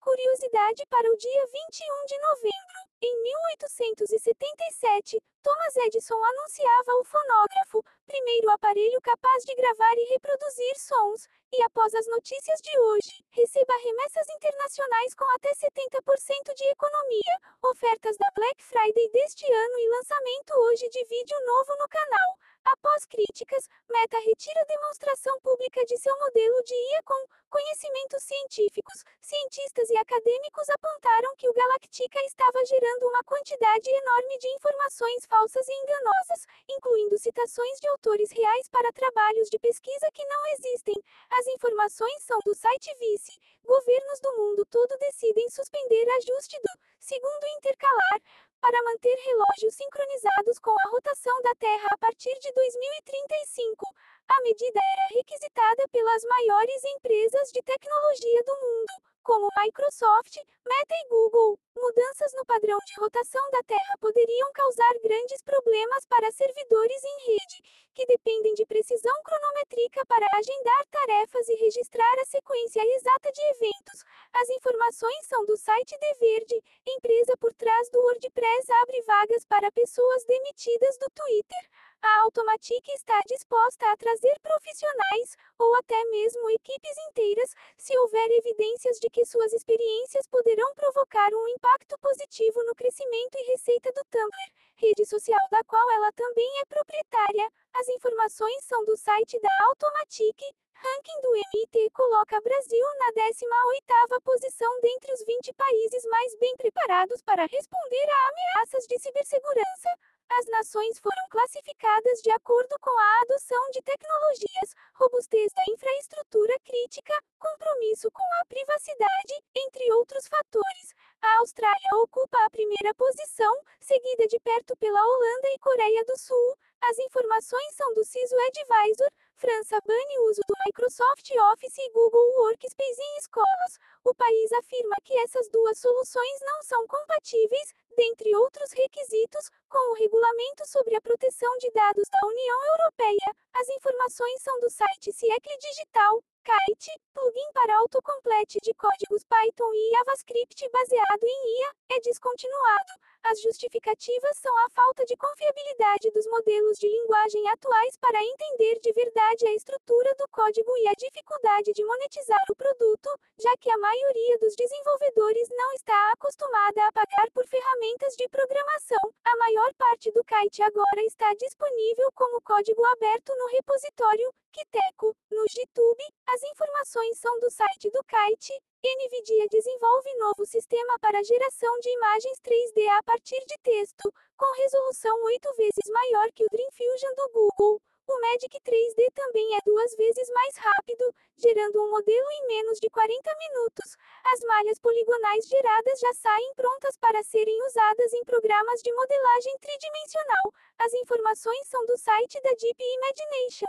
Curiosidade para o dia 21 de novembro. Em 1877, Thomas Edison anunciava o fonógrafo, primeiro aparelho capaz de gravar e reproduzir sons, e após as notícias de hoje, receba remessas internacionais com até 70% de economia, ofertas da Black Friday deste ano e lançamento hoje de vídeo novo no canal. Após críticas, Meta retira demonstração pública de seu modelo de IA com conhecimentos científicos. Cientistas e acadêmicos apontaram que o Galactica estava gerando uma quantidade enorme de informações falsas e enganosas, citações de autores reais para trabalhos de pesquisa que não existem. As informações são do site Vice. Governos do mundo todo decidem suspender ajuste do segundo intercalar para manter relógios sincronizados com a rotação da Terra a partir de 2035. A medida era requisitada pelas maiores empresas de tecnologia do mundo, como Microsoft, Meta e Google. Mudanças no padrão de rotação da Terra poderiam causar grandes problemas para servidores em rede, que dependem de precisão cronométrica para agendar tarefas e registrar a sequência exata de eventos. As informações são do site De Verde, trás do WordPress abre vagas para pessoas demitidas do Twitter. A Automatic está disposta a trazer profissionais, ou até mesmo equipes inteiras, se houver evidências de que suas experiências poderão provocar um impacto positivo no crescimento e receita do Tumblr, rede social da qual ela também é proprietária. As informações são do site da Automatic. Ranking do MIT coloca Brasil na 18ª posição dentre os 20 países mais bem preparados para responder a ameaças de cibersegurança. As nações foram classificadas de acordo com a adoção de tecnologias, robustez da infraestrutura crítica, compromisso com a privacidade, entre outros fatores. A Austrália ocupa a primeira posição, seguida de perto pela Holanda e Coreia do Sul. As informações são do CISO Advisor. França bane o uso do Microsoft Office e Google Workspace em escolas. O país afirma que essas duas soluções não são compatíveis, dentre outros requisitos, com o Regulamento sobre a Proteção de Dados da União Europeia. As informações são do site Ciecle Digital. Kite, plugin para autocomplete de códigos Python e JavaScript baseado em IA, é descontinuado. As justificativas são a falta de confiabilidade dos modelos de linguagem atuais para entender de verdade a estrutura do código e a dificuldade de monetizar o produto, já que a maioria dos desenvolvedores não está acostumada a pagar por ferramentas de programação. A maior parte do Kite agora está disponível como código aberto no repositório Kiteco, no GitHub. As informações são do site do Kite. NVIDIA desenvolve novo sistema para geração de imagens 3D a partir de texto, com resolução 8 vezes maior que o Dream Fusion do Google. O Magic 3D também é duas vezes mais rápido, gerando um modelo em menos de 40 minutos. As malhas poligonais geradas já saem prontas para serem usadas em programas de modelagem tridimensional. As informações são do site da Deep Imagination.